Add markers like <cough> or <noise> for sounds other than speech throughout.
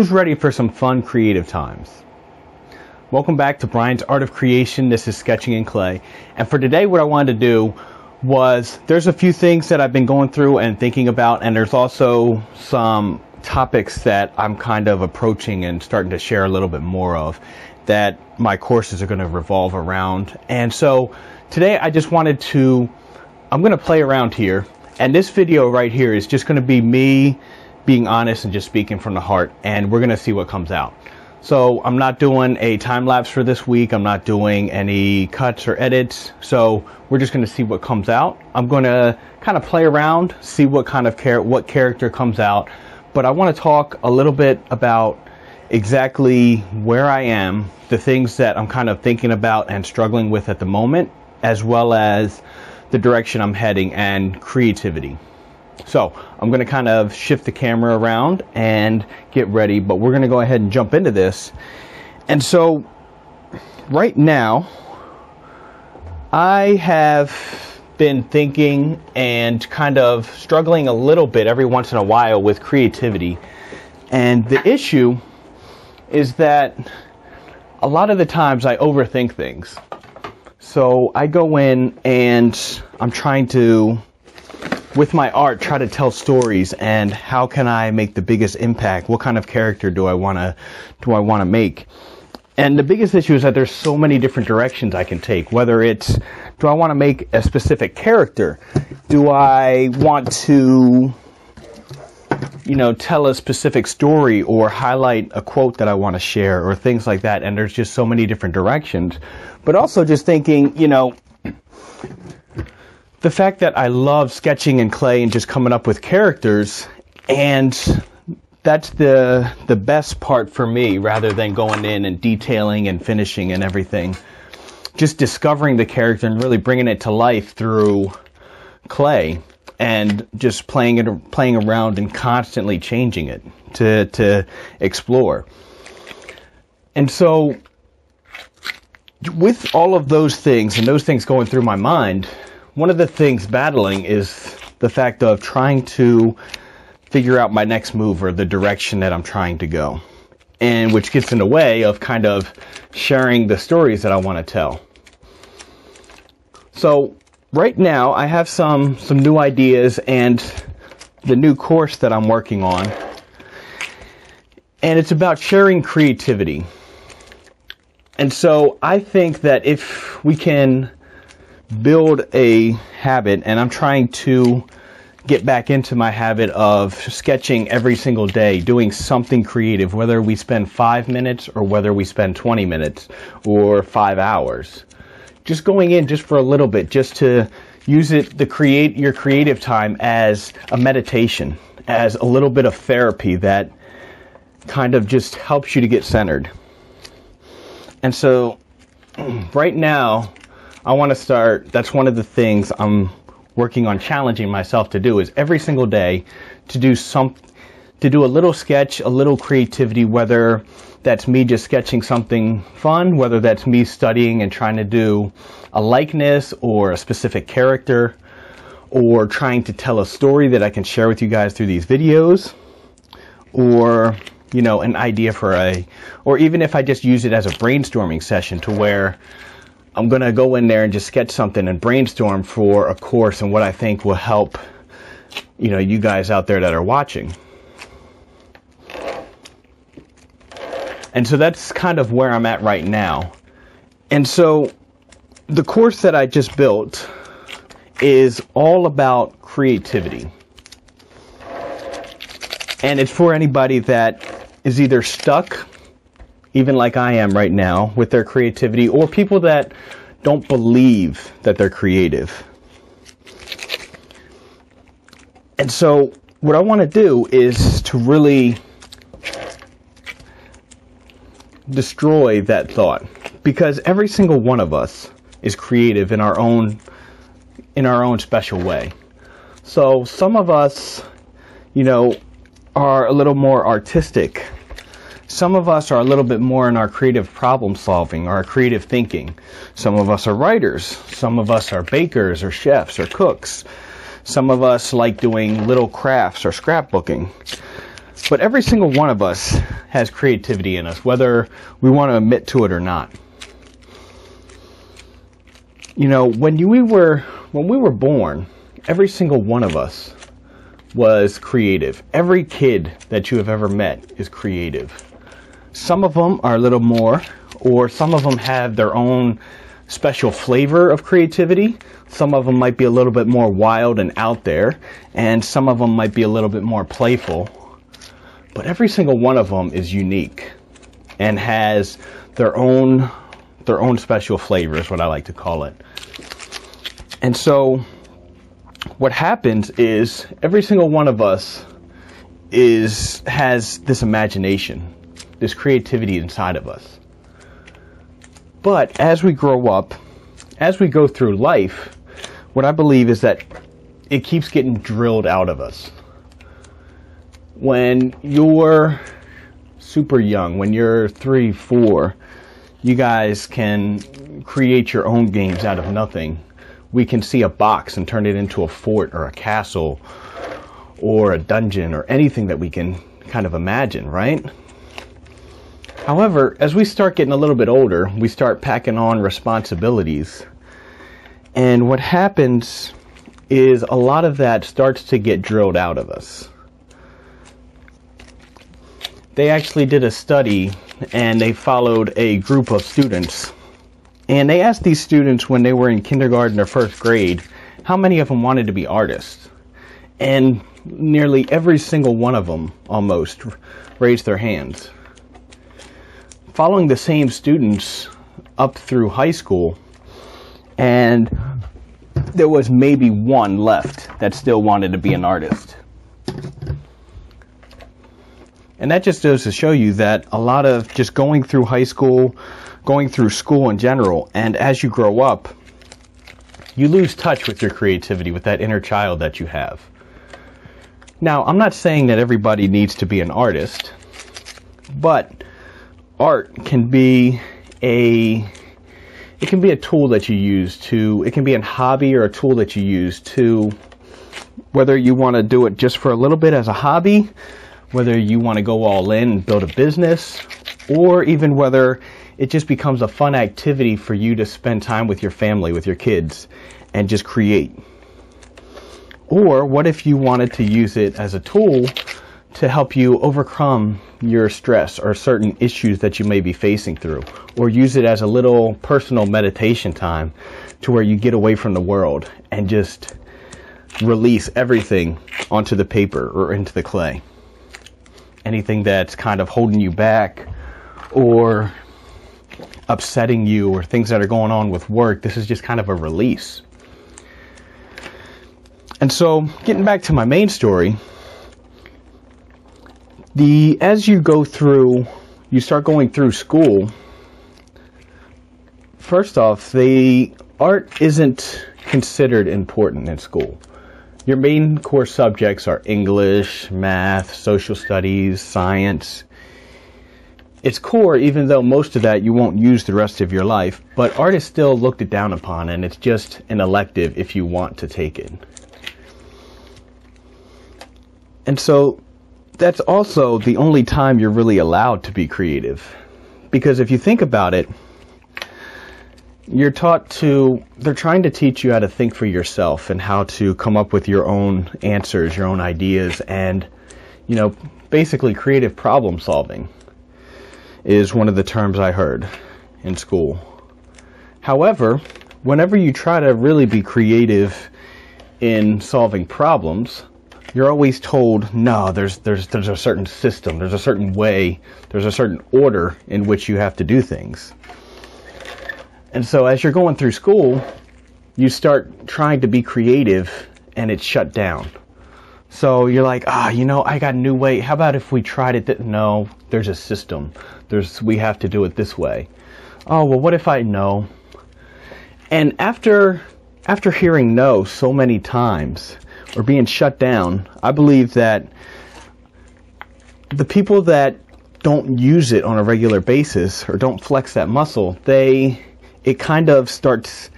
Who's ready for some fun creative times? Welcome back to Brian's Art of Creation. This is Sketching in Clay. And for today, what I wanted to do was there's a few things that I've been going through and thinking about, and there's also some topics that I'm kind of approaching and starting to share a little bit more of that my courses are going to revolve around. And so today I just wanted to, I'm going to play around here. And this video right here is just going to be me being honest and just speaking from the heart. And we're going to see what comes out. So I'm not doing a time lapse for this week. I'm not doing any cuts or edits. So we're just going to see what comes out. I'm going to kind of play around, see what kind of what character comes out. But I want to talk a little bit about exactly where I am, the things that I'm kind of thinking about and struggling with at the moment, as well as the direction I'm heading and creativity. So I'm going to kind of shift the camera around and get ready, but we're going to go ahead and jump into this. And so right now, I have been thinking and kind of struggling a little bit every once in a while with creativity. And the issue is that a lot of the times I overthink things. So I go in and I'm trying to, with my art, try to tell stories and how can I make the biggest impact? What kind of character do I want to, do I want to make? And the biggest issue is that there's so many different directions I can take. Whether it's, do I want to make a specific character? Do I want to you know, tell a specific story or highlight a quote that I want to share or things like that. And there's just so many different directions. But also just thinking, you know, the fact that I love sketching in clay and just coming up with characters and that's the the best part for me rather than going in and detailing and finishing and everything. Just discovering the character and really bringing it to life through clay and just playing it, playing around and constantly changing it to, to explore. And so, with all of those things and those things going through my mind, one of the things battling is the fact of trying to figure out my next move or the direction that I'm trying to go. And which gets in the way of kind of sharing the stories that I want to tell. So right now I have some some new ideas and the new course that I'm working on. And it's about sharing creativity. And so I think that if we can build a habit and I'm trying to get back into my habit of sketching every single day, doing something creative, whether we spend five minutes or whether we spend 20 minutes or five hours just going in just for a little bit, just to use it, the create your creative time as a meditation, as a little bit of therapy that kind of just helps you to get centered. And so, <clears throat> right now, I want to start. That's one of the things I'm working on challenging myself to do is every single day to do some, to do a little sketch, a little creativity, whether that's me just sketching something fun, whether that's me studying and trying to do a likeness or a specific character, or trying to tell a story that I can share with you guys through these videos, or you know, an idea for a, or even if I just use it as a brainstorming session to where I'm going to go in there and just sketch something and brainstorm for a course and what I think will help, you know, you guys out there that are watching. And so that's kind of where I'm at right now. And so the course that I just built is all about creativity. And it's for anybody that is either stuck, even like I am right now, with their creativity, or people that don't believe that they're creative. And so, what I want to do is to really destroy that thought because every single one of us is creative in our own in our own special way. So some of us, you know, are a little more artistic. Some of us are a little bit more in our creative problem solving, our creative thinking. Some of us are writers. Some of us are bakers or chefs or cooks. Some of us like doing little crafts or scrapbooking. But every single one of us has creativity in us, whether we want to admit to it or not. You know, when we were when we were born, every single one of us was creative. Every kid that you have ever met is creative. Some of them are a little more, or some of them have their own special flavor of creativity. Some of them might be a little bit more wild and out there, and some of them might be a little bit more playful. But every single one of them is unique and has their own their own special flavor is what I like to call it. And so what happens is every single one of us is has this imagination, this creativity inside of us. But as we grow up, as we go through life, what I believe is that it keeps getting drilled out of us. When you're super young, when you're three, four, you guys can create your own games out of nothing we can see a box and turn it into a fort or a castle or a dungeon or anything that we can kind of imagine, right? However, as we start getting a little bit older, we start packing on responsibilities. And what happens is a lot of that starts to get drilled out of us. They actually did a study and they followed a group of students and they asked these students when they were in kindergarten or first grade how many of them wanted to be artists. And nearly every single one of them almost raised their hands. Following the same students up through high school, and there was maybe one left that still wanted to be an artist. And that just goes to show you that a lot of just going through high school, going through school in general. And as you grow up, you lose touch with your creativity, with that inner child that you have. Now, I'm not saying that everybody needs to be an artist, but art can be a it can be a tool that you use to it can be a hobby or a tool that you use to whether you want to do it just for a little bit as a hobby, whether you want to go all in and build a business, or even whether it just becomes a fun activity for you to spend time with your family, with your kids, and just create. Or what if you wanted to use it as a tool to help you overcome your stress or certain issues that you may be facing through? Or use it as a little personal meditation time to where you get away from the world and just release everything onto the paper or into the clay. Anything that's kind of holding you back or upsetting you or things that are going on with work. This is just kind of a release. And so, getting back to my main story, the as you go through, you start going through school. First off, the art isn't considered important in school. Your main core subjects are English, math, social studies, science, it's core, even though most of that you won't use the rest of your life, but art is still looked down upon and it's just an elective if you want to take it. And so that's also the only time you're really allowed to be creative. Because if you think about it, you're taught to, they're trying to teach you how to think for yourself and how to come up with your own answers, your own ideas, and, you know, basically creative problem solving is one of the terms I heard in school. However, whenever you try to really be creative in solving problems, you're always told, no, there's, there's, there's a certain system, there's a certain way, there's a certain order in which you have to do things. And so as you're going through school, you start trying to be creative and it's shut down. So you're like, ah, you know, I got a new way. How about if we tried it? Th-? No, there's a system. There's we have to do it this way. Oh well, what if I know? And after after hearing no so many times or being shut down, I believe that the people that don't use it on a regular basis or don't flex that muscle, they it kind of starts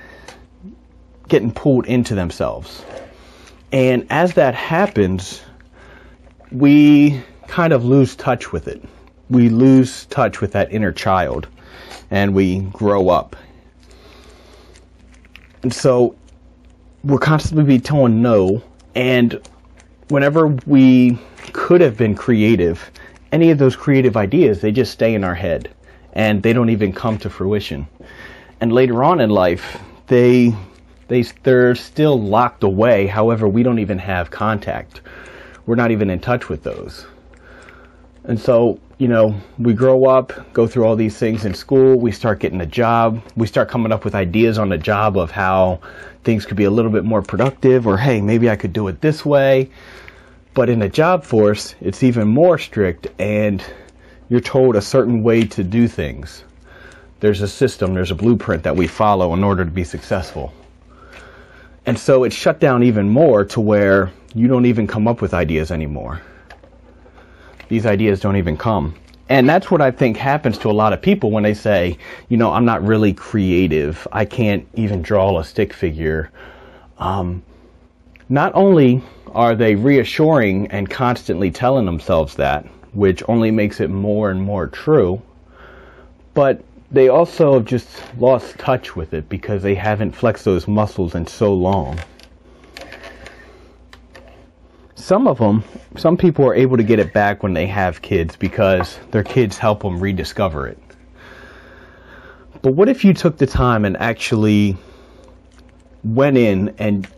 getting pulled into themselves. And as that happens, we kind of lose touch with it. We lose touch with that inner child and we grow up. And so we're constantly being told no and whenever we could have been creative, any of those creative ideas, they just stay in our head and they don't even come to fruition. And later on in life, they they they're still locked away. However, we don't even have contact. We're not even in touch with those. And so, you know, we grow up, go through all these things in school, we start getting a job, we start coming up with ideas on the job of how things could be a little bit more productive or hey, maybe I could do it this way. But in the job force, it's even more strict and you're told a certain way to do things. There's a system, there's a blueprint that we follow in order to be successful. And so it's shut down even more to where you don't even come up with ideas anymore. These ideas don't even come. And that's what I think happens to a lot of people when they say, you know, I'm not really creative. I can't even draw a stick figure. Um, not only are they reassuring and constantly telling themselves that, which only makes it more and more true, but they also have just lost touch with it because they haven't flexed those muscles in so long. Some of them, some people are able to get it back when they have kids because their kids help them rediscover it. But what if you took the time and actually went in and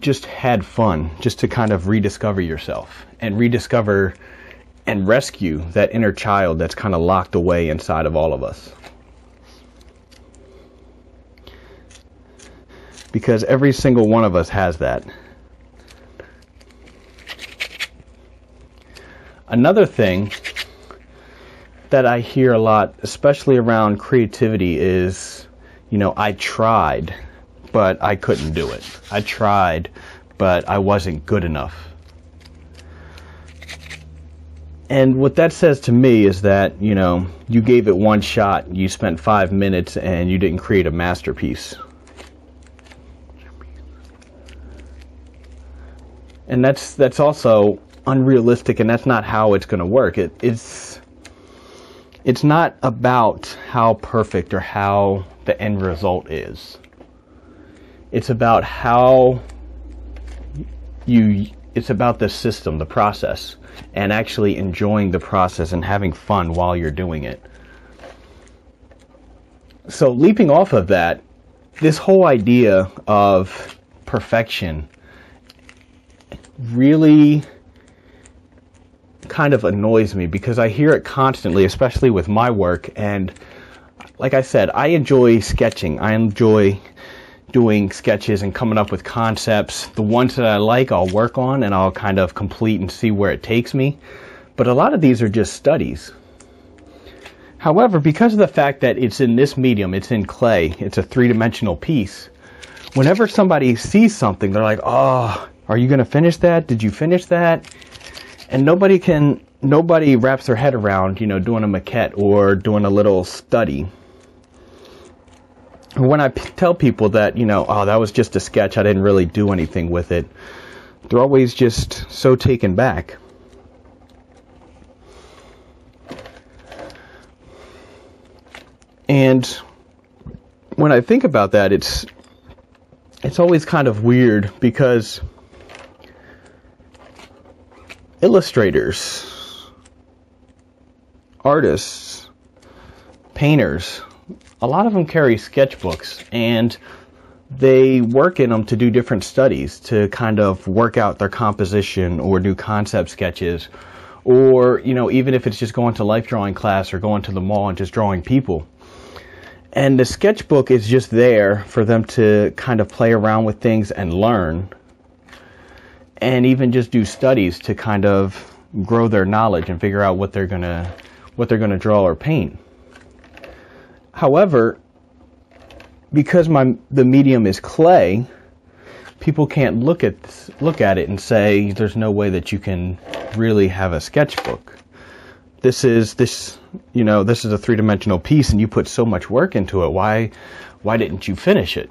just had fun, just to kind of rediscover yourself and rediscover and rescue that inner child that's kind of locked away inside of all of us? Because every single one of us has that. Another thing that I hear a lot, especially around creativity, is, you know, I tried but I couldn't do it. I tried, but I wasn't good enough. And what that says to me is that, you know, you gave it one shot, you spent five minutes, and you didn't create a masterpiece. And that's that's also unrealistic, and that's not how it's going to work. It, it's it's not about how perfect or how the end result is. It's about how you, it's about the system, the process, and actually enjoying the process and having fun while you're doing it. So, leaping off of that, this whole idea of perfection really kind of annoys me because I hear it constantly, especially with my work. And like I said, I enjoy sketching. I enjoy doing sketches and coming up with concepts. The ones that I like, I'll work on and I'll kind of complete and see where it takes me. But a lot of these are just studies. However, because of the fact that it's in this medium, it's in clay, it's a three dimensional piece, whenever somebody sees something, they're like, oh, are you going to finish that? Did you finish that? And nobody can, nobody wraps their head around, you know, doing a maquette or doing a little study when I p- tell people that, you know, oh, that was just a sketch, I didn't really do anything with it, they're always just so taken back. And when I think about that, it's it's always kind of weird because illustrators, artists, painters, a lot of them carry sketchbooks and they work in them to do different studies to kind of work out their composition or do concept sketches. Or you know even if it's just going to life drawing class or going to the mall and just drawing people. And the sketchbook is just there for them to kind of play around with things and learn and even just do studies to kind of grow their knowledge and figure out what they're to what they're to draw or paint However, because my the medium is clay, people can't look at look at it and say there's no way that you can really have a sketchbook. This is this you know this is a three dimensional piece and you put so much work into it. Why why didn't you finish it?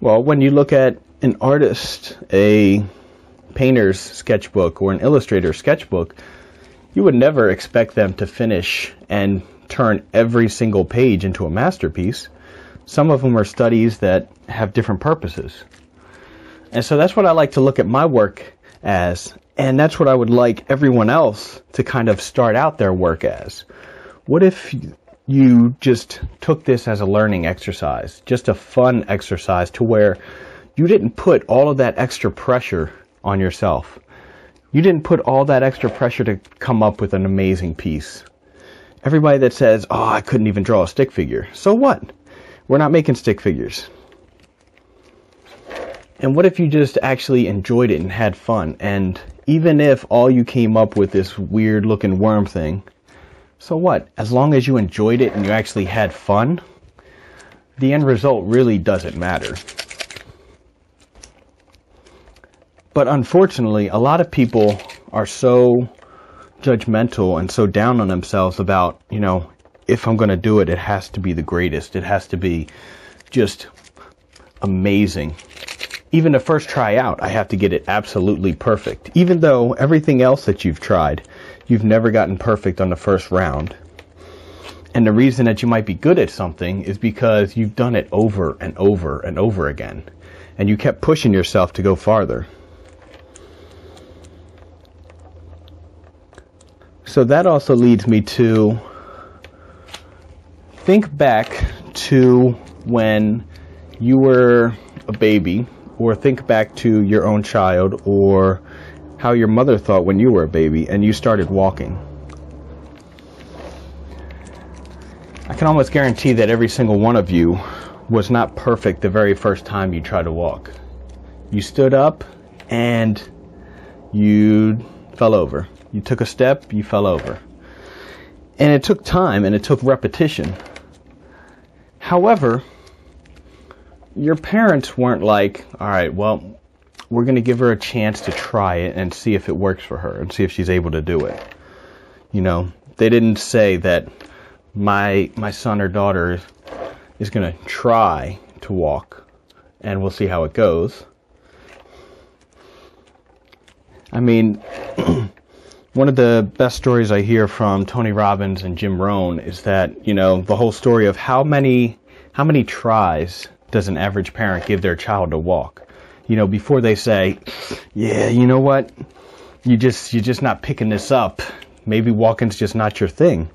Well, when you look at an artist, a painter's sketchbook or an illustrator's sketchbook, you would never expect them to finish and turn every single page into a masterpiece. Some of them are studies that have different purposes. And so that's what I like to look at my work as. And that's what I would like everyone else to kind of start out their work as. What if you just took this as a learning exercise, just a fun exercise to where you didn't put all of that extra pressure on yourself. You didn't put all that extra pressure to come up with an amazing piece. Everybody that says, oh, I couldn't even draw a stick figure. So what? We're not making stick figures. And what if you just actually enjoyed it and had fun? And even if all you came up with this weird looking worm thing, so what? As long as you enjoyed it and you actually had fun, the end result really doesn't matter. But unfortunately, a lot of people are so judgmental and so down on themselves about, you know, if I'm going to do it, it has to be the greatest. It has to be just amazing. Even the first try out, I have to get it absolutely perfect. Even though everything else that you've tried, you've never gotten perfect on the first round. And the reason that you might be good at something is because you've done it over and over and over again. And you kept pushing yourself to go farther. So that also leads me to think back to when you were a baby, or think back to your own child, or how your mother thought when you were a baby and you started walking. I can almost guarantee that every single one of you was not perfect the very first time you tried to walk. You stood up and you fell over. You took a step, you fell over. And it took time and it took repetition. However, your parents weren't like, all right, well, we're going to give her a chance to try it and see if it works for her and see if she's able to do it. You know, they didn't say that my my son or daughter is going to try to walk and we'll see how it goes. I mean, <clears throat> one of the best stories I hear from Tony Robbins and Jim Rohn is that, you know, the whole story of how many how many tries does an average parent give their child to walk? You know, before they say, "Yeah, you know what? You just you're just not picking this up. Maybe walking's just not your thing."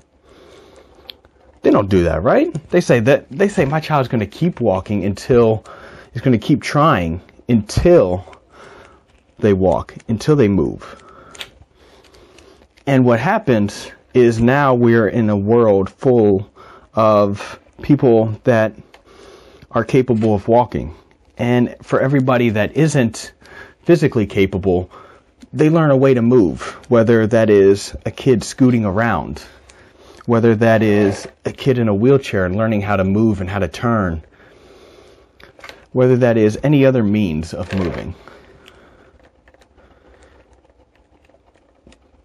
They don't do that, right? They say that they say my child's going to keep walking until he's going to keep trying until they walk, until they move. And what happens is now we're in a world full of people that are capable of walking. And for everybody that isn't physically capable, they learn a way to move, whether that is a kid scooting around, whether that is a kid in a wheelchair and learning how to move and how to turn, whether that is any other means of moving.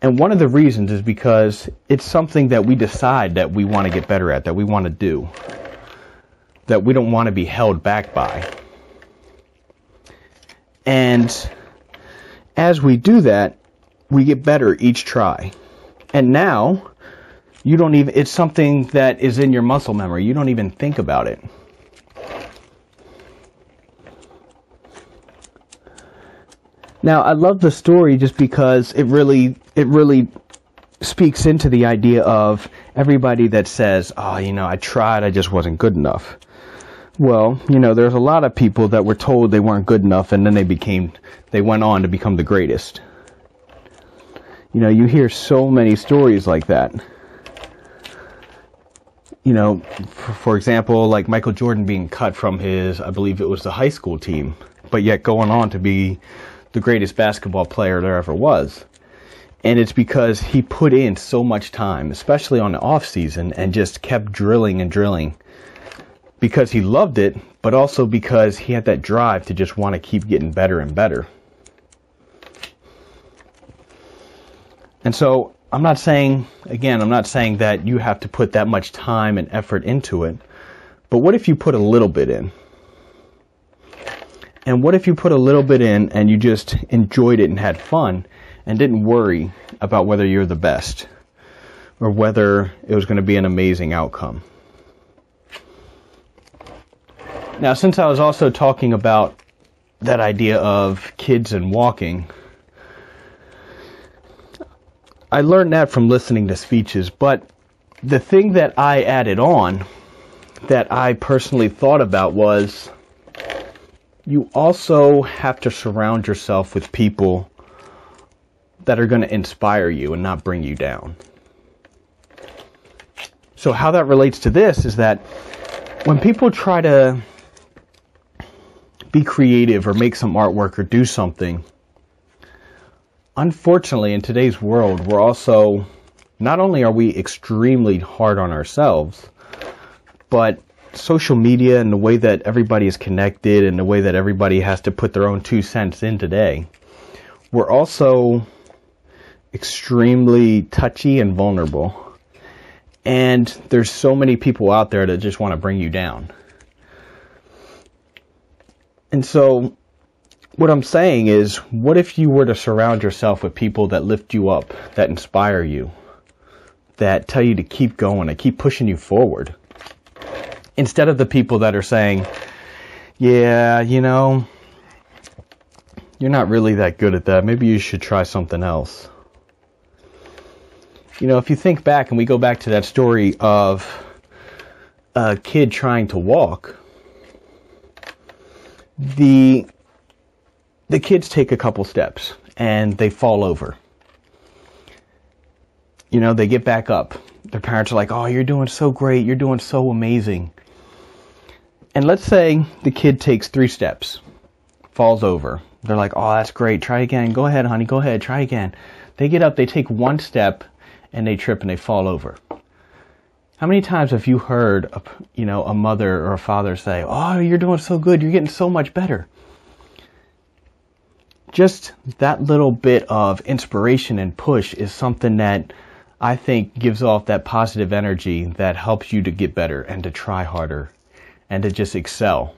And one of the reasons is because it's something that we decide that we want to get better at, that we want to do, that we don't want to be held back by. And as we do that, we get better each try. And now, you don't even, it's something that is in your muscle memory. You don't even think about it. Now, I love the story just because it really, it really speaks into the idea of everybody that says, "Oh, you know, I tried, I just wasn't good enough." Well, you know, there's a lot of people that were told they weren't good enough, and then they became, they went on to become the greatest. You know, you hear so many stories like that. You know, for, for example, like Michael Jordan being cut from his, I believe it was the high school team, but yet going on to be the greatest basketball player there ever was. And it's because he put in so much time, especially on the off season, and just kept drilling and drilling because he loved it, but also because he had that drive to just want to keep getting better and better. And so I'm not saying, again, I'm not saying that you have to put that much time and effort into it, but what if you put a little bit in? And what if you put a little bit in and you just enjoyed it and had fun and didn't worry about whether you're the best or whether it was going to be an amazing outcome? Now, since I was also talking about that idea of kids and walking, I learned that from listening to speeches, but the thing that I added on that I personally thought about was you also have to surround yourself with people that are going to inspire you and not bring you down. So, how that relates to this is that when people try to be creative or make some artwork or do something, unfortunately, in today's world, we're also not only are we extremely hard on ourselves, but social media and the way that everybody is connected and the way that everybody has to put their own two cents in today, we're also extremely touchy and vulnerable. And there's so many people out there that just want to bring you down. And so, what I'm saying is, what if you were to surround yourself with people that lift you up, that inspire you, that tell you to keep going, and keep pushing you forward? Instead of the people that are saying, yeah, you know, you're not really that good at that. Maybe you should try something else. You know, if you think back and we go back to that story of a kid trying to walk, the the kids take a couple steps and they fall over. You know, they get back up. Their parents are like, "Oh, you're doing so great. You're doing so amazing." And let's say the kid takes 3 steps, falls over. They're like, "Oh, that's great. Try again. Go ahead, honey. Go ahead. Try again." They get up, they take one step and they trip and they fall over. How many times have you heard, a, you know, a mother or a father say, "Oh, you're doing so good. You're getting so much better." Just that little bit of inspiration and push is something that I think gives off that positive energy that helps you to get better and to try harder and to just excel.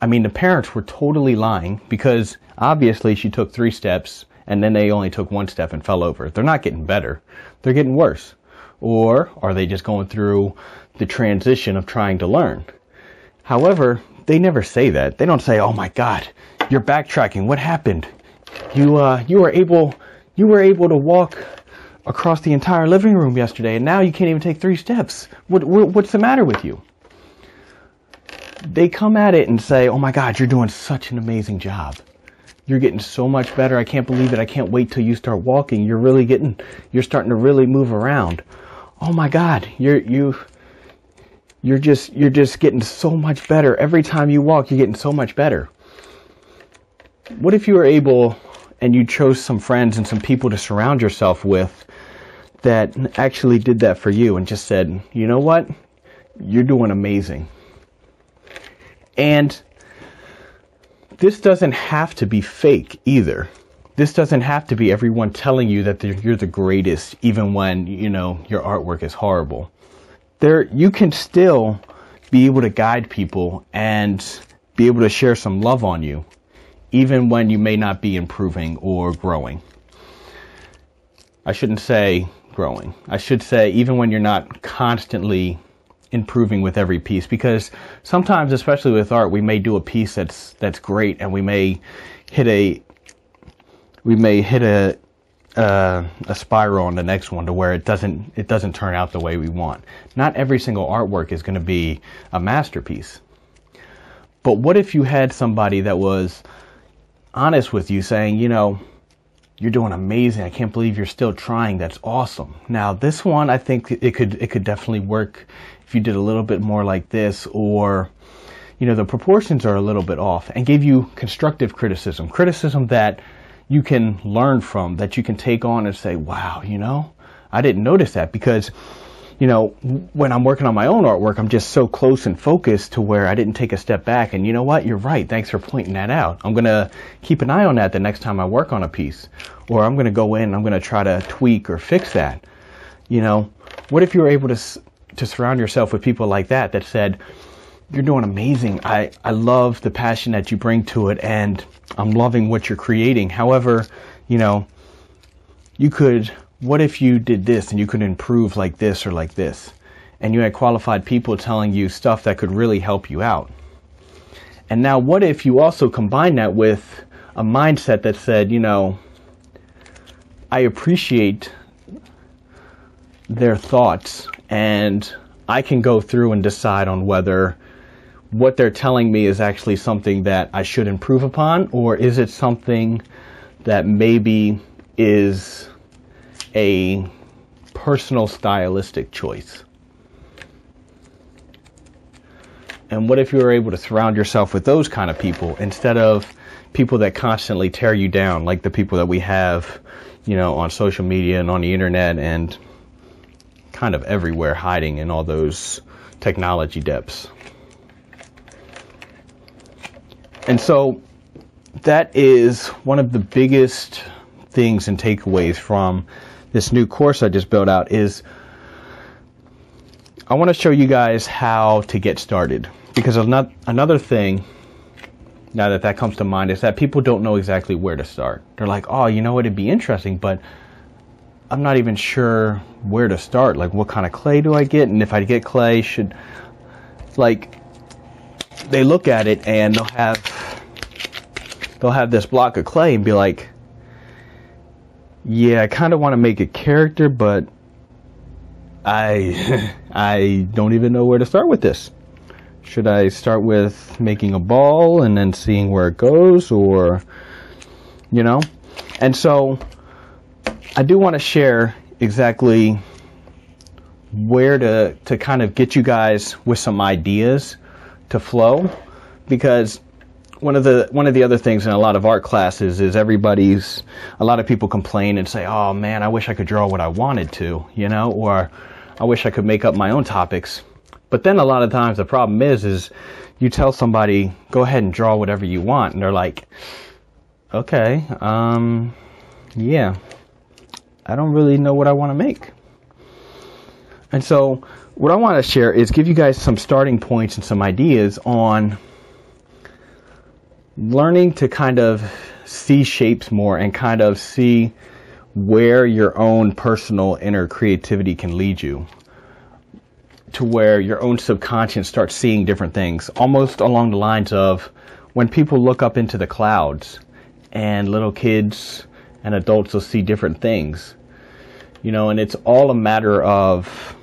I mean, the parents were totally lying because obviously she took three steps and then they only took one step and fell over. They're not getting better. They're getting worse. Or are they just going through the transition of trying to learn? However, they never say that. They don't say, "Oh my God, you're backtracking. What happened? You uh, you were able you were able to walk across the entire living room yesterday, and now you can't even take three steps. What, what what's the matter with you?" They come at it and say, "Oh my God, you're doing such an amazing job." You're getting so much better. I can't believe it. I can't wait till you start walking. You're really getting, you're starting to really move around oh my God, you're you you're just you're just getting so much better every time you walk. You're getting so much better. What if you were able and you chose some friends and some people to surround yourself with that actually did that for you and just said, you know what, you're doing amazing. And this doesn't have to be fake either this doesn't have to be everyone telling you that you're the greatest, even when, you know, your artwork is horrible. There, you can still be able to guide people and be able to share some love on you, even when you may not be improving or growing. I shouldn't say growing. I should say even when you're not constantly improving with every piece because sometimes especially with art we may do a piece that's that's great and we may hit a we may hit a uh, a spiral on the next one to where it doesn't it doesn't turn out the way we want. Not every single artwork is going to be a masterpiece. But what if you had somebody that was honest with you saying, you know, you're doing amazing. I can't believe you're still trying. That's awesome. Now, this one I think it could it could definitely work if you did a little bit more like this or you know, the proportions are a little bit off and gave you constructive criticism. Criticism that you can learn from, that you can take on and say, wow, you know, I didn't notice that because, you know, when I'm working on my own artwork, I'm just so close and focused to where I didn't take a step back. And you know what? You're right. Thanks for pointing that out. I'm going to keep an eye on that the next time I work on a piece. Or I'm going to go in and I'm going to try to tweak or fix that. You know, what if you were able to, to surround yourself with people like that that said, you're doing amazing. I, I love the passion that you bring to it and I'm loving what you're creating. However, you know, you could, what if you did this and you could improve like this or like this? And you had qualified people telling you stuff that could really help you out. And now, what if you also combine that with a mindset that said, you know, I appreciate their thoughts and I can go through and decide on whether what they're telling me is actually something that I should improve upon, or is it something that maybe is a personal stylistic choice? And what if you were able to surround yourself with those kind of people instead of people that constantly tear you down, like the people that we have, you know, on social media and on the internet and kind of everywhere hiding in all those technology depths? And so that is one of the biggest things and takeaways from this new course I just built out is I want to show you guys how to get started because another thing now that that comes to mind is that people don't know exactly where to start. They're like, "Oh, you know, what it'd be interesting, but I'm not even sure where to start. Like, what kind of clay do I get? And if I get clay, should like they look at it and they'll have they'll have this block of clay and be like, yeah, I kind of want to make a character, but I <laughs> I don't even know where to start with this. Should I start with making a ball and then seeing where it goes, or you know? And so I do want to share exactly where to to kind of get you guys with some ideas to flow because one of the one of the other things in a lot of art classes is everybody's a lot of people complain and say, "Oh man, I wish I could draw what I wanted to," you know, or I wish I could make up my own topics. But then a lot of times the problem is is you tell somebody, "Go ahead and draw whatever you want." And they're like, "Okay, um yeah. I don't really know what I want to make." And so what I want to share is give you guys some starting points and some ideas on learning to kind of see shapes more and kind of see where your own personal inner creativity can lead you to where your own subconscious starts seeing different things almost along the lines of when people look up into the clouds and little kids and adults will see different things. You know and it's all a matter of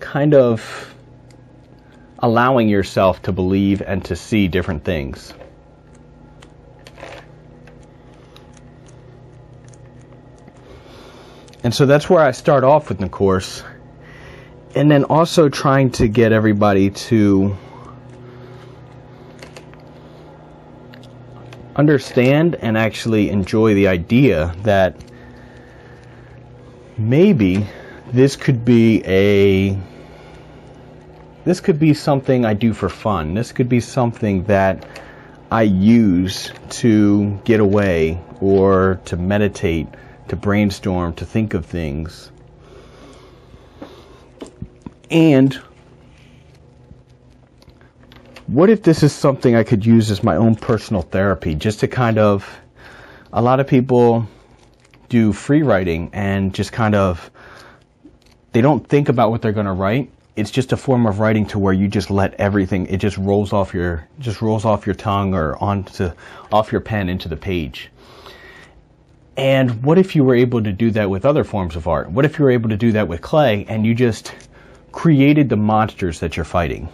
kind of allowing yourself to believe and to see different things. And so that's where I start off with the course. And then also trying to get everybody to understand and actually enjoy the idea that maybe this could be a this could be something I do for fun. This could be something that I use to get away or to meditate, to brainstorm, to think of things. And what if this is something I could use as my own personal therapy, just to kind of, a lot of people do free writing and just kind of, they don't think about what they're going to write it's just a form of writing to where you just let everything it just rolls off your just rolls off your tongue or onto off your pen into the page. And what if you were able to do that with other forms of art? What if you were able to do that with clay and you just created the monsters that you're fighting?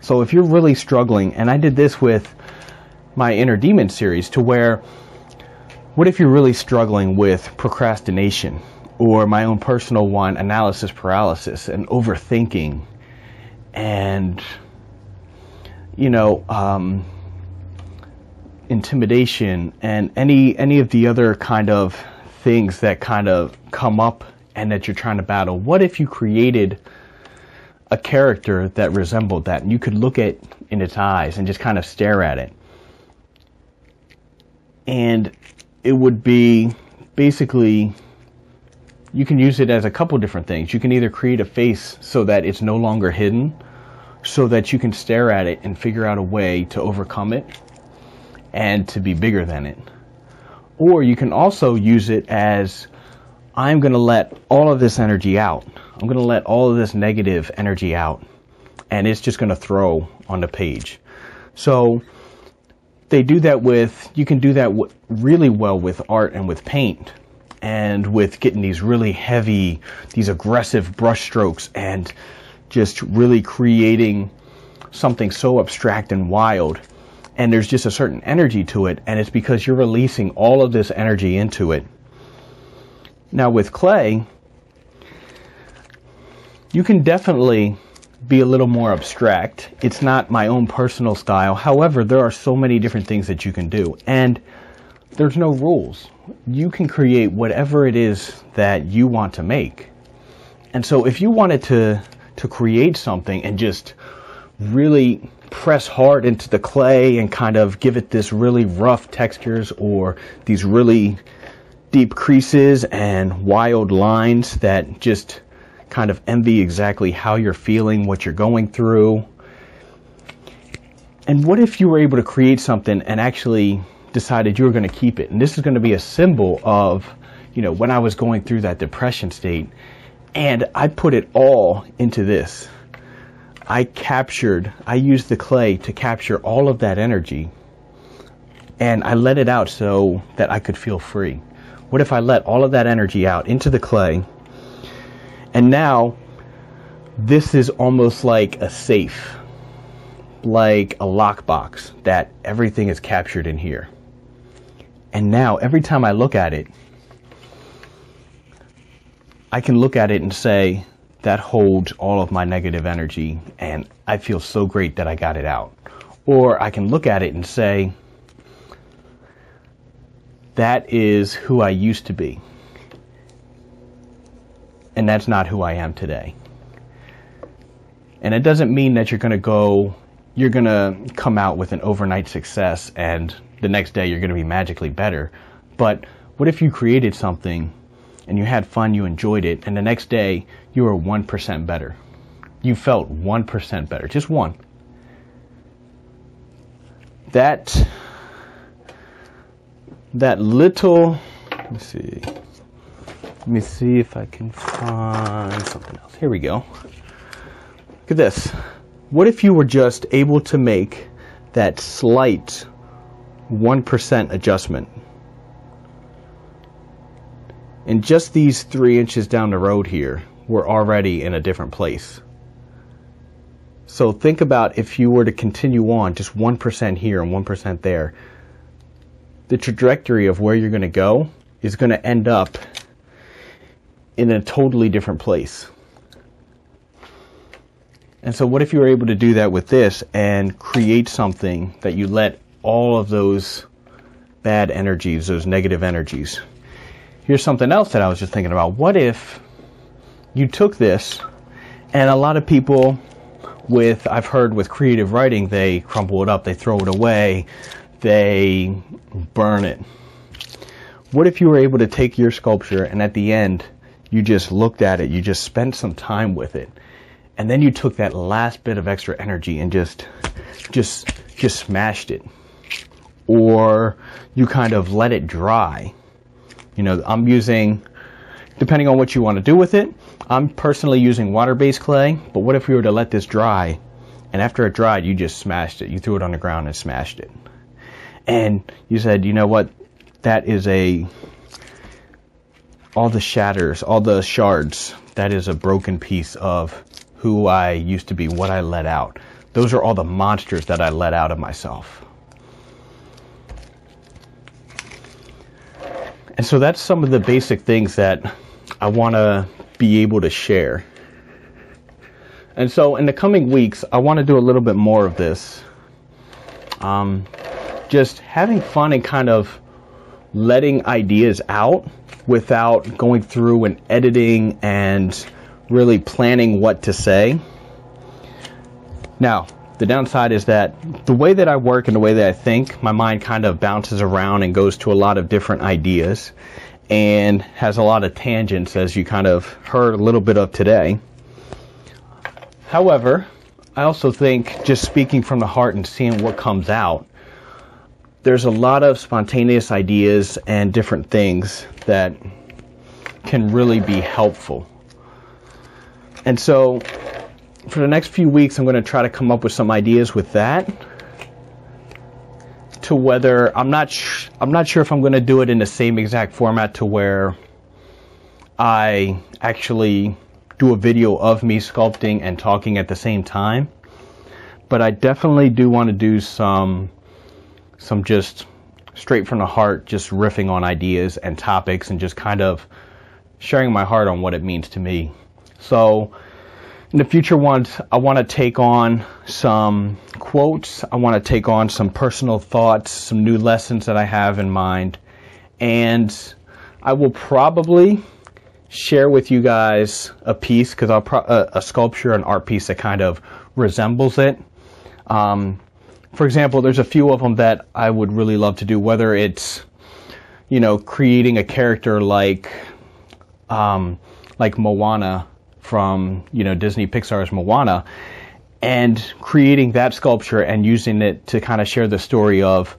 So if you're really struggling and i did this with my inner demon series to where what if you're really struggling with procrastination or my own personal one, analysis paralysis and overthinking and, you know, um, intimidation and any, any of the other kind of things that kind of come up and that you're trying to battle. What if you created a character that resembled that and you could look at in its eyes and just kind of stare at it? And it would be basically you can use it as a couple different things. You can either create a face so that it's no longer hidden, so that you can stare at it and figure out a way to overcome it and to be bigger than it. Or you can also use it as I'm going to let all of this energy out. I'm going to let all of this negative energy out and it's just going to throw on the page. So they do that with, you can do that really well with art and with paint and with getting these really heavy, these aggressive brush strokes and just really creating something so abstract and wild. And there's just a certain energy to it, and it's because you're releasing all of this energy into it. Now, with clay, you can definitely be a little more abstract. It's not my own personal style. However, there are so many different things that you can do. And there's no rules. You can create whatever it is that you want to make. And so if you wanted to to create something and just really press hard into the clay and kind of give it this really rough textures or these really deep creases and wild lines that just kind of envy exactly how you're feeling, what you're going through. And what if you were able to create something and actually decided you were going to keep it? And this is going to be a symbol of, you know, when I was going through that depression state. And I put it all into this. I captured, I used the clay to capture all of that energy. And I let it out so that I could feel free. What if I let all of that energy out into the clay? And now, this is almost like a safe, like a lockbox that everything is captured in here. And now, every time I look at it, I can look at it and say, that holds all of my negative energy, and I feel so great that I got it out. Or I can look at it and say, that is who I used to be and that's not who I am today. And it doesn't mean that you're going to go, you're going to come out with an overnight success and the next day you're going to be magically better. But what if you created something and you had fun, you enjoyed it, and the next day you were 1% better? You felt 1% better, just one. That, that little, let me see. Let me see if I can find something else. Here we go. Look at this. What if you were just able to make that slight 1% adjustment? And just these three inches down the road here, we're already in a different place. So think about if you were to continue on just 1% here and 1% there, the trajectory of where you're going to go is going to end up in a totally different place. And so, what if you were able to do that with this and create something that you let all of those bad energies, those negative energies? Here's something else that I was just thinking about. What if you took this and a lot of people with, I've heard with creative writing, they crumple it up, they throw it away, they burn it. What if you were able to take your sculpture and at the end you just looked at it, you just spent some time with it, and then you took that last bit of extra energy and just, just, just smashed it, or you kind of let it dry. You know, I'm using, depending on what you want to do with it, I'm personally using water-based clay, but what if we were to let this dry, and after it dried, you just smashed it, you threw it on the ground and smashed it, and you said, you know what, that is a all the shatters, all the shards, that is a broken piece of who I used to be, what I let out. Those are all the monsters that I let out of myself. And so that's some of the basic things that I want to be able to share. And so in the coming weeks, I want to do a little bit more of this. Um, just having fun and kind of letting ideas out without going through and editing and really planning what to say. Now, the downside is that the way that I work and the way that I think, my mind kind of bounces around and goes to a lot of different ideas. and has a lot of tangents, as you kind of heard a little bit of today. However, I also think just speaking from the heart and seeing what comes out, there's a lot of spontaneous ideas and different things that can really be helpful. And so, for the next few weeks, I'm going to try to come up with some ideas with that. To whether I'm not, sh- I'm not sure if I'm going to do it in the same exact format to where I actually do a video of me sculpting and talking at the same time. But I definitely do want to do some, some just straight from the heart, just riffing on ideas and topics and just kind of sharing my heart on what it means to me. So, in the future ones, I want to take on some quotes. I want to take on some personal thoughts, some new lessons that I have in mind. And I will probably share with you guys a piece because I'll pro- a, a, sculpture, an art piece that kind of resembles it. Um, for example, there's a few of them that I would really love to do, whether it's, you know, creating a character like, um, like Moana from, you know, Disney Pixar's Moana and creating that sculpture and using it to kind of share the story of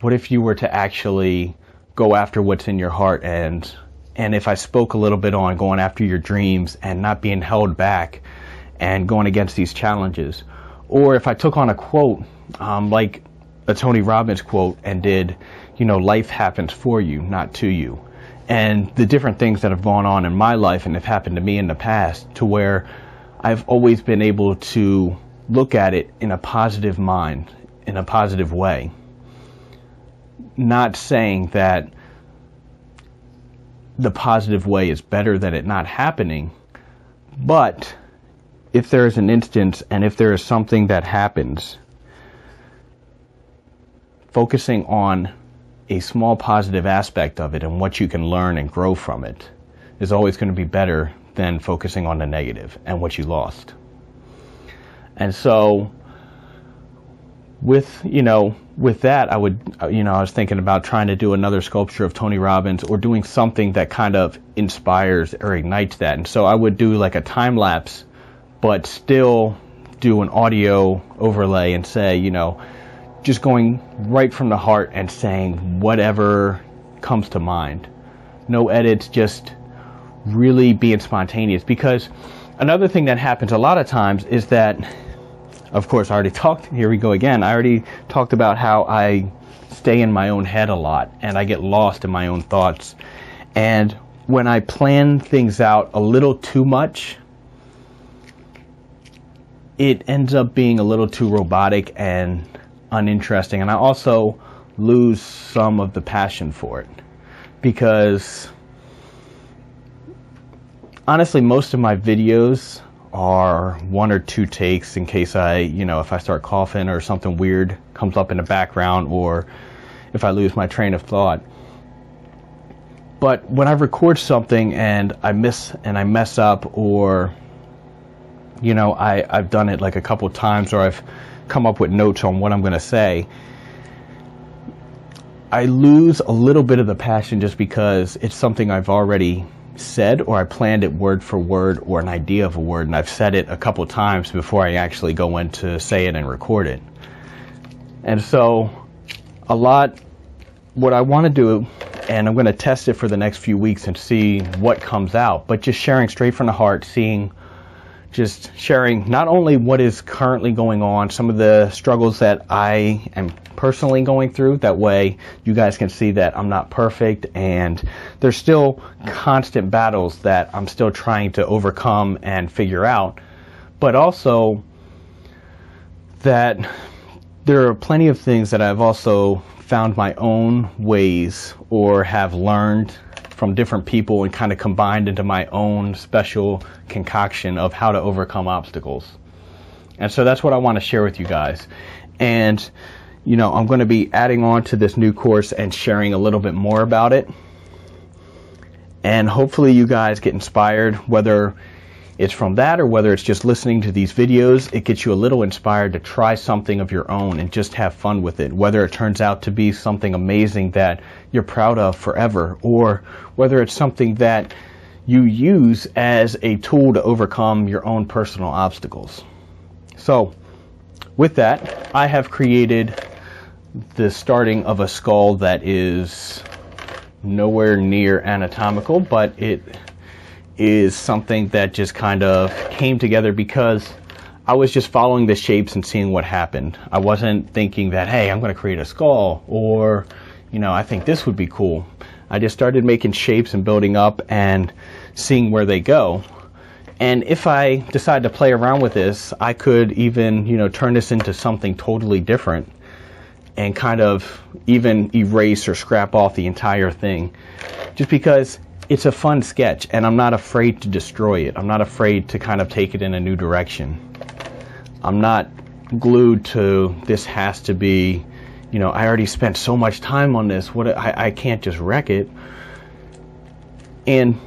what if you were to actually go after what's in your heart and and if I spoke a little bit on going after your dreams and not being held back and going against these challenges. Or if I took on a quote um, like a Tony Robbins quote and did you know life happens for you not to you and the different things that have gone on in my life and have happened to me in the past to where I've always been able to look at it in a positive mind, in a positive way. Not saying that the positive way is better than it not happening, but if there is an instance and if there is something that happens, focusing on a small positive aspect of it and what you can learn and grow from it is always going to be better than focusing on the negative and what you lost. And so with, you know, with that, I would, uh, you know, I was thinking about trying to do another sculpture of Tony Robbins or doing something that kind of inspires or ignites that. And so I would do like a time lapse, but still do an audio overlay and say, you know, just going right from the heart and saying whatever comes to mind. No edits, just really being spontaneous. Because another thing that happens a lot of times is that, of course, I already <laughs> talked, here we go again. I already talked about how I stay in my own head a lot and I get lost in my own thoughts. And when I plan things out a little too much, it ends up being a little too robotic and uninteresting, and I also lose some of the passion for it because honestly, most of my videos are one or two takes in case I, you know, if I start coughing or something weird comes up in the background or if I lose my train of thought. But when I record something and I miss and I mess up or you know, I, I've done it like a couple times or I've come up with notes on what I'm going to say, I lose a little bit of the passion just because it's something I've already said or I planned it word for word or an idea of a word and I've said it a couple times before I actually go in to say it and record it. And so a lot what I want to do and I'm going to test it for the next few weeks and see what comes out, but just sharing straight from the heart, seeing just sharing not only what is currently going on, some of the struggles that I am personally going through. That way, you guys can see that I'm not perfect and there's still constant battles that I'm still trying to overcome and figure out. But also, that there are plenty of things that I've also found my own ways or have learned from different people and kind of combined into my own special concoction of how to overcome obstacles. And so that's what I want to share with you guys. And, you know, I'm going to be adding on to this new course and sharing a little bit more about it. And hopefully you guys get inspired, whether it's from that or whether it's just listening to these videos, it gets you a little inspired to try something of your own and just have fun with it. Whether it turns out to be something amazing that you're proud of forever or whether it's something that you use as a tool to overcome your own personal obstacles. So, with that, I have created the starting of a skull that is nowhere near anatomical, but it is something that just kind of came together because I was just following the shapes and seeing what happened. I wasn't thinking that, hey, I'm going to create a skull or, you know, I think this would be cool. I just started making shapes and building up and seeing where they go. And if I decide to play around with this, I could even, you know, turn this into something totally different and kind of even erase or scrap off the entire thing. Just because it's a fun sketch and I'm not afraid to destroy it. I'm not afraid to kind of take it in a new direction. I'm not glued to this has to be, you know, I already spent so much time on this. What I, I can't just wreck it. And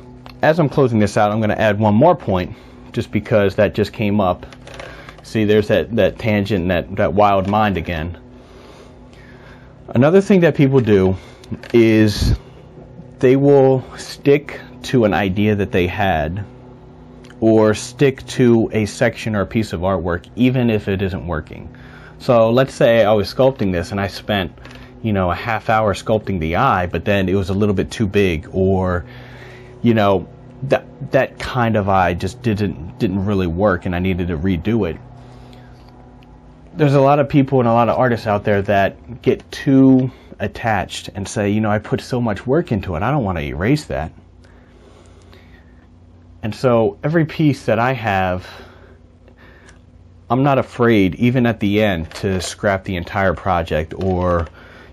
as I'm closing this out, I'm going to add one more point just because that just came up. See, there's that, that tangent, that, that wild mind again. Another thing that people do is they will stick to an idea that they had or stick to a section or a piece of artwork even if it isn't working. So let's say I was sculpting this and I spent, you know, a half hour sculpting the eye, but then it was a little bit too big or you know, that that kind of eye just didn't didn't really work and I needed to redo it. There's a lot of people and a lot of artists out there that get too attached and say, you know, I put so much work into it, I don't want to erase that. And so every piece that I have, I'm not afraid, even at the end, to scrap the entire project or,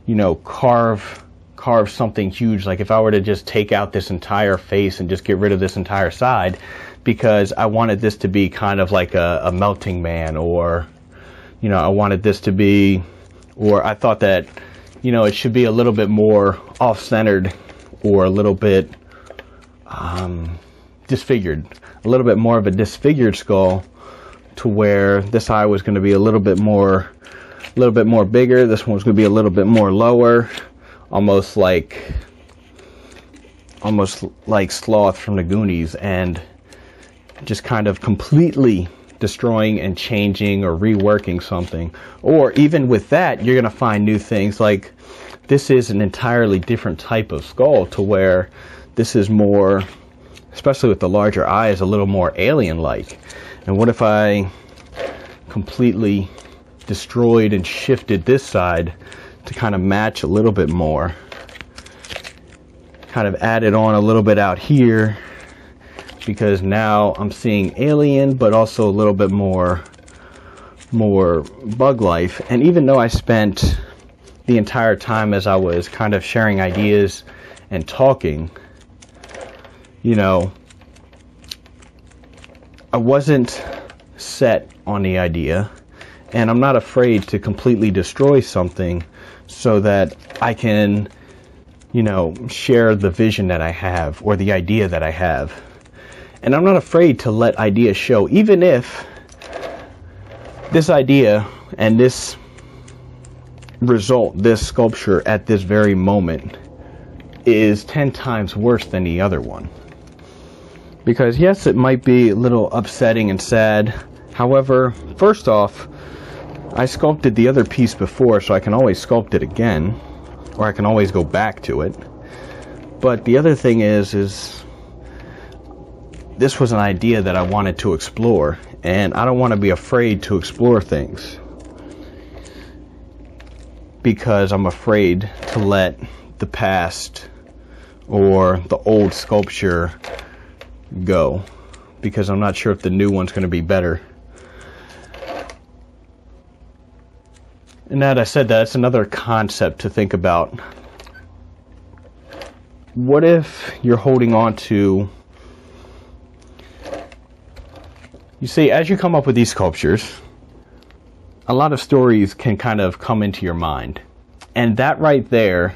you know, carve carve something huge. Like if I were to just take out this entire face and just get rid of this entire side, because I wanted this to be kind of like a, a melting man, or, you know, I wanted this to be, or I thought that you know, it should be a little bit more off-centered or a little bit um, disfigured, a little bit more of a disfigured skull to where this eye was going to be a little bit more, a little bit more bigger. This one was going to be a little bit more lower, almost like, almost like Sloth from the Goonies, and just kind of completely destroying and changing or reworking something. Or even with that, you're going to find new things like this is an entirely different type of skull to where this is more, especially with the larger eyes, a little more alien like. And what if I completely destroyed and shifted this side to kind of match a little bit more? Kind of added on a little bit out here because now I'm seeing alien, but also a little bit more, more bug life. And even though I spent the entire time as I was kind of sharing ideas and talking, you know, I wasn't set on the idea, and I'm not afraid to completely destroy something so that I can, you know, share the vision that I have or the idea that I have. And I'm not afraid to let ideas show, even if this idea and this result, this sculpture at this very moment, is 10 times worse than the other one. Because, yes, it might be a little upsetting and sad. However, first off, I sculpted the other piece before, so I can always sculpt it again, or I can always go back to it. But the other thing is, is this was an idea that I wanted to explore, and I don't want to be afraid to explore things because I'm afraid to let the past or the old sculpture go because I'm not sure if the new one's going to be better. And that I said that, it's another concept to think about. What if you're holding on to You see, as you come up with these sculptures, a lot of stories can kind of come into your mind. And that right there,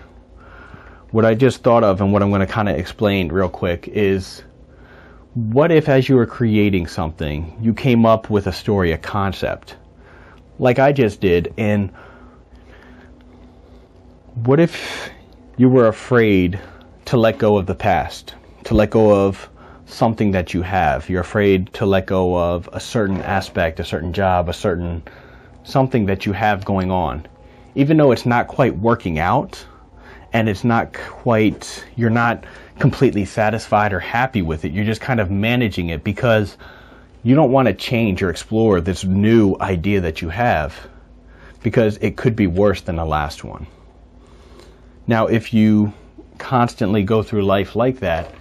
what I just thought of and what I'm going to kind of explain real quick is what if as you were creating something, you came up with a story, a concept, like I just did, and what if you were afraid to let go of the past, to let go of something that you have? You're afraid to let go of a certain aspect, a certain job, a certain something that you have going on. Even though it's not quite working out and it's not quite, you're not completely satisfied or happy with it. You're just kind of managing it because you don't want to change or explore this new idea that you have because it could be worse than the last one. Now, if you constantly go through life like that,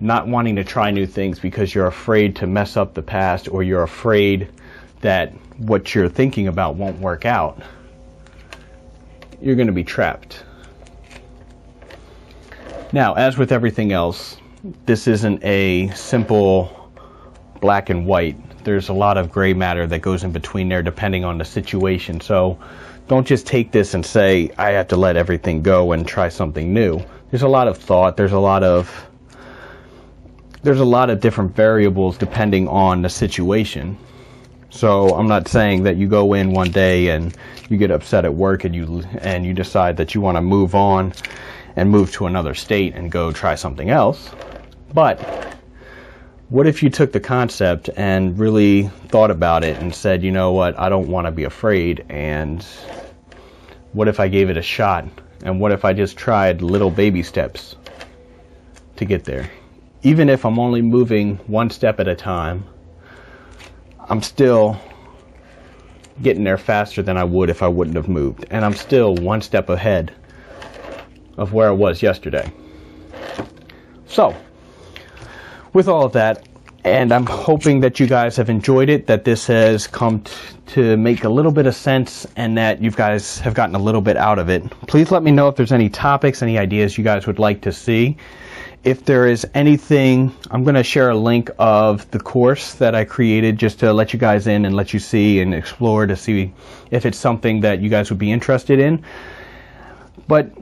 not wanting to try new things because you're afraid to mess up the past or you're afraid that what you're thinking about won't work out, you're going to be trapped. Now, as with everything else, this isn't a simple black and white. There's a lot of gray matter that goes in between there depending on the situation. So don't just take this and say, I have to let everything go and try something new. There's a lot of thought, there's a lot of there's a lot of different variables depending on the situation. So I'm not saying that you go in one day and you get upset at work and you and you decide that you want to move on and move to another state and go try something else. But what if you took the concept and really thought about it and said, you know what, I don't want to be afraid, and what if I gave it a shot? And what if I just tried little baby steps to get there? Even if I'm only moving one step at a time, I'm still getting there faster than I would if I wouldn't have moved. And I'm still one step ahead of where I was yesterday. So, with all of that, and I'm hoping that you guys have enjoyed it, that this has come t- to make a little bit of sense, and that you guys have gotten a little bit out of it. Please let me know if there's any topics, any ideas you guys would like to see. If there is anything, I'm going to share a link of the course that I created just to let you guys in and let you see and explore to see if it's something that you guys would be interested in. But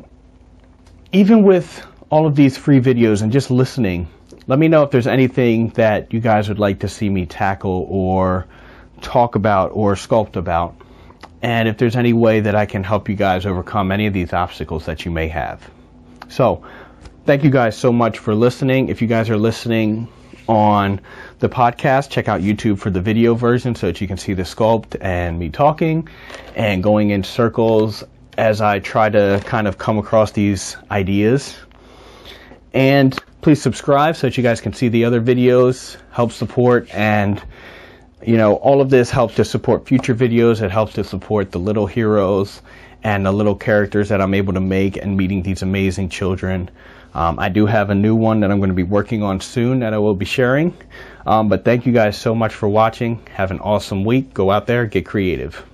even with all of these free videos and just listening, let me know if there's anything that you guys would like to see me tackle or talk about or sculpt about. And if there's any way that I can help you guys overcome any of these obstacles that you may have. So, thank you guys so much for listening. If you guys are listening on the podcast, check out YouTube for the video version so that you can see the sculpt and me talking and going in circles as I try to kind of come across these ideas. And please subscribe so that you guys can see the other videos, help support, and you know, all of this helps to support future videos. It helps to support the little heroes and the little characters that I'm able to make and meeting these amazing children. Um, I do have a new one that I'm going to be working on soon that I will be sharing. Um, but thank you guys so much for watching. Have an awesome week. Go out there, get creative.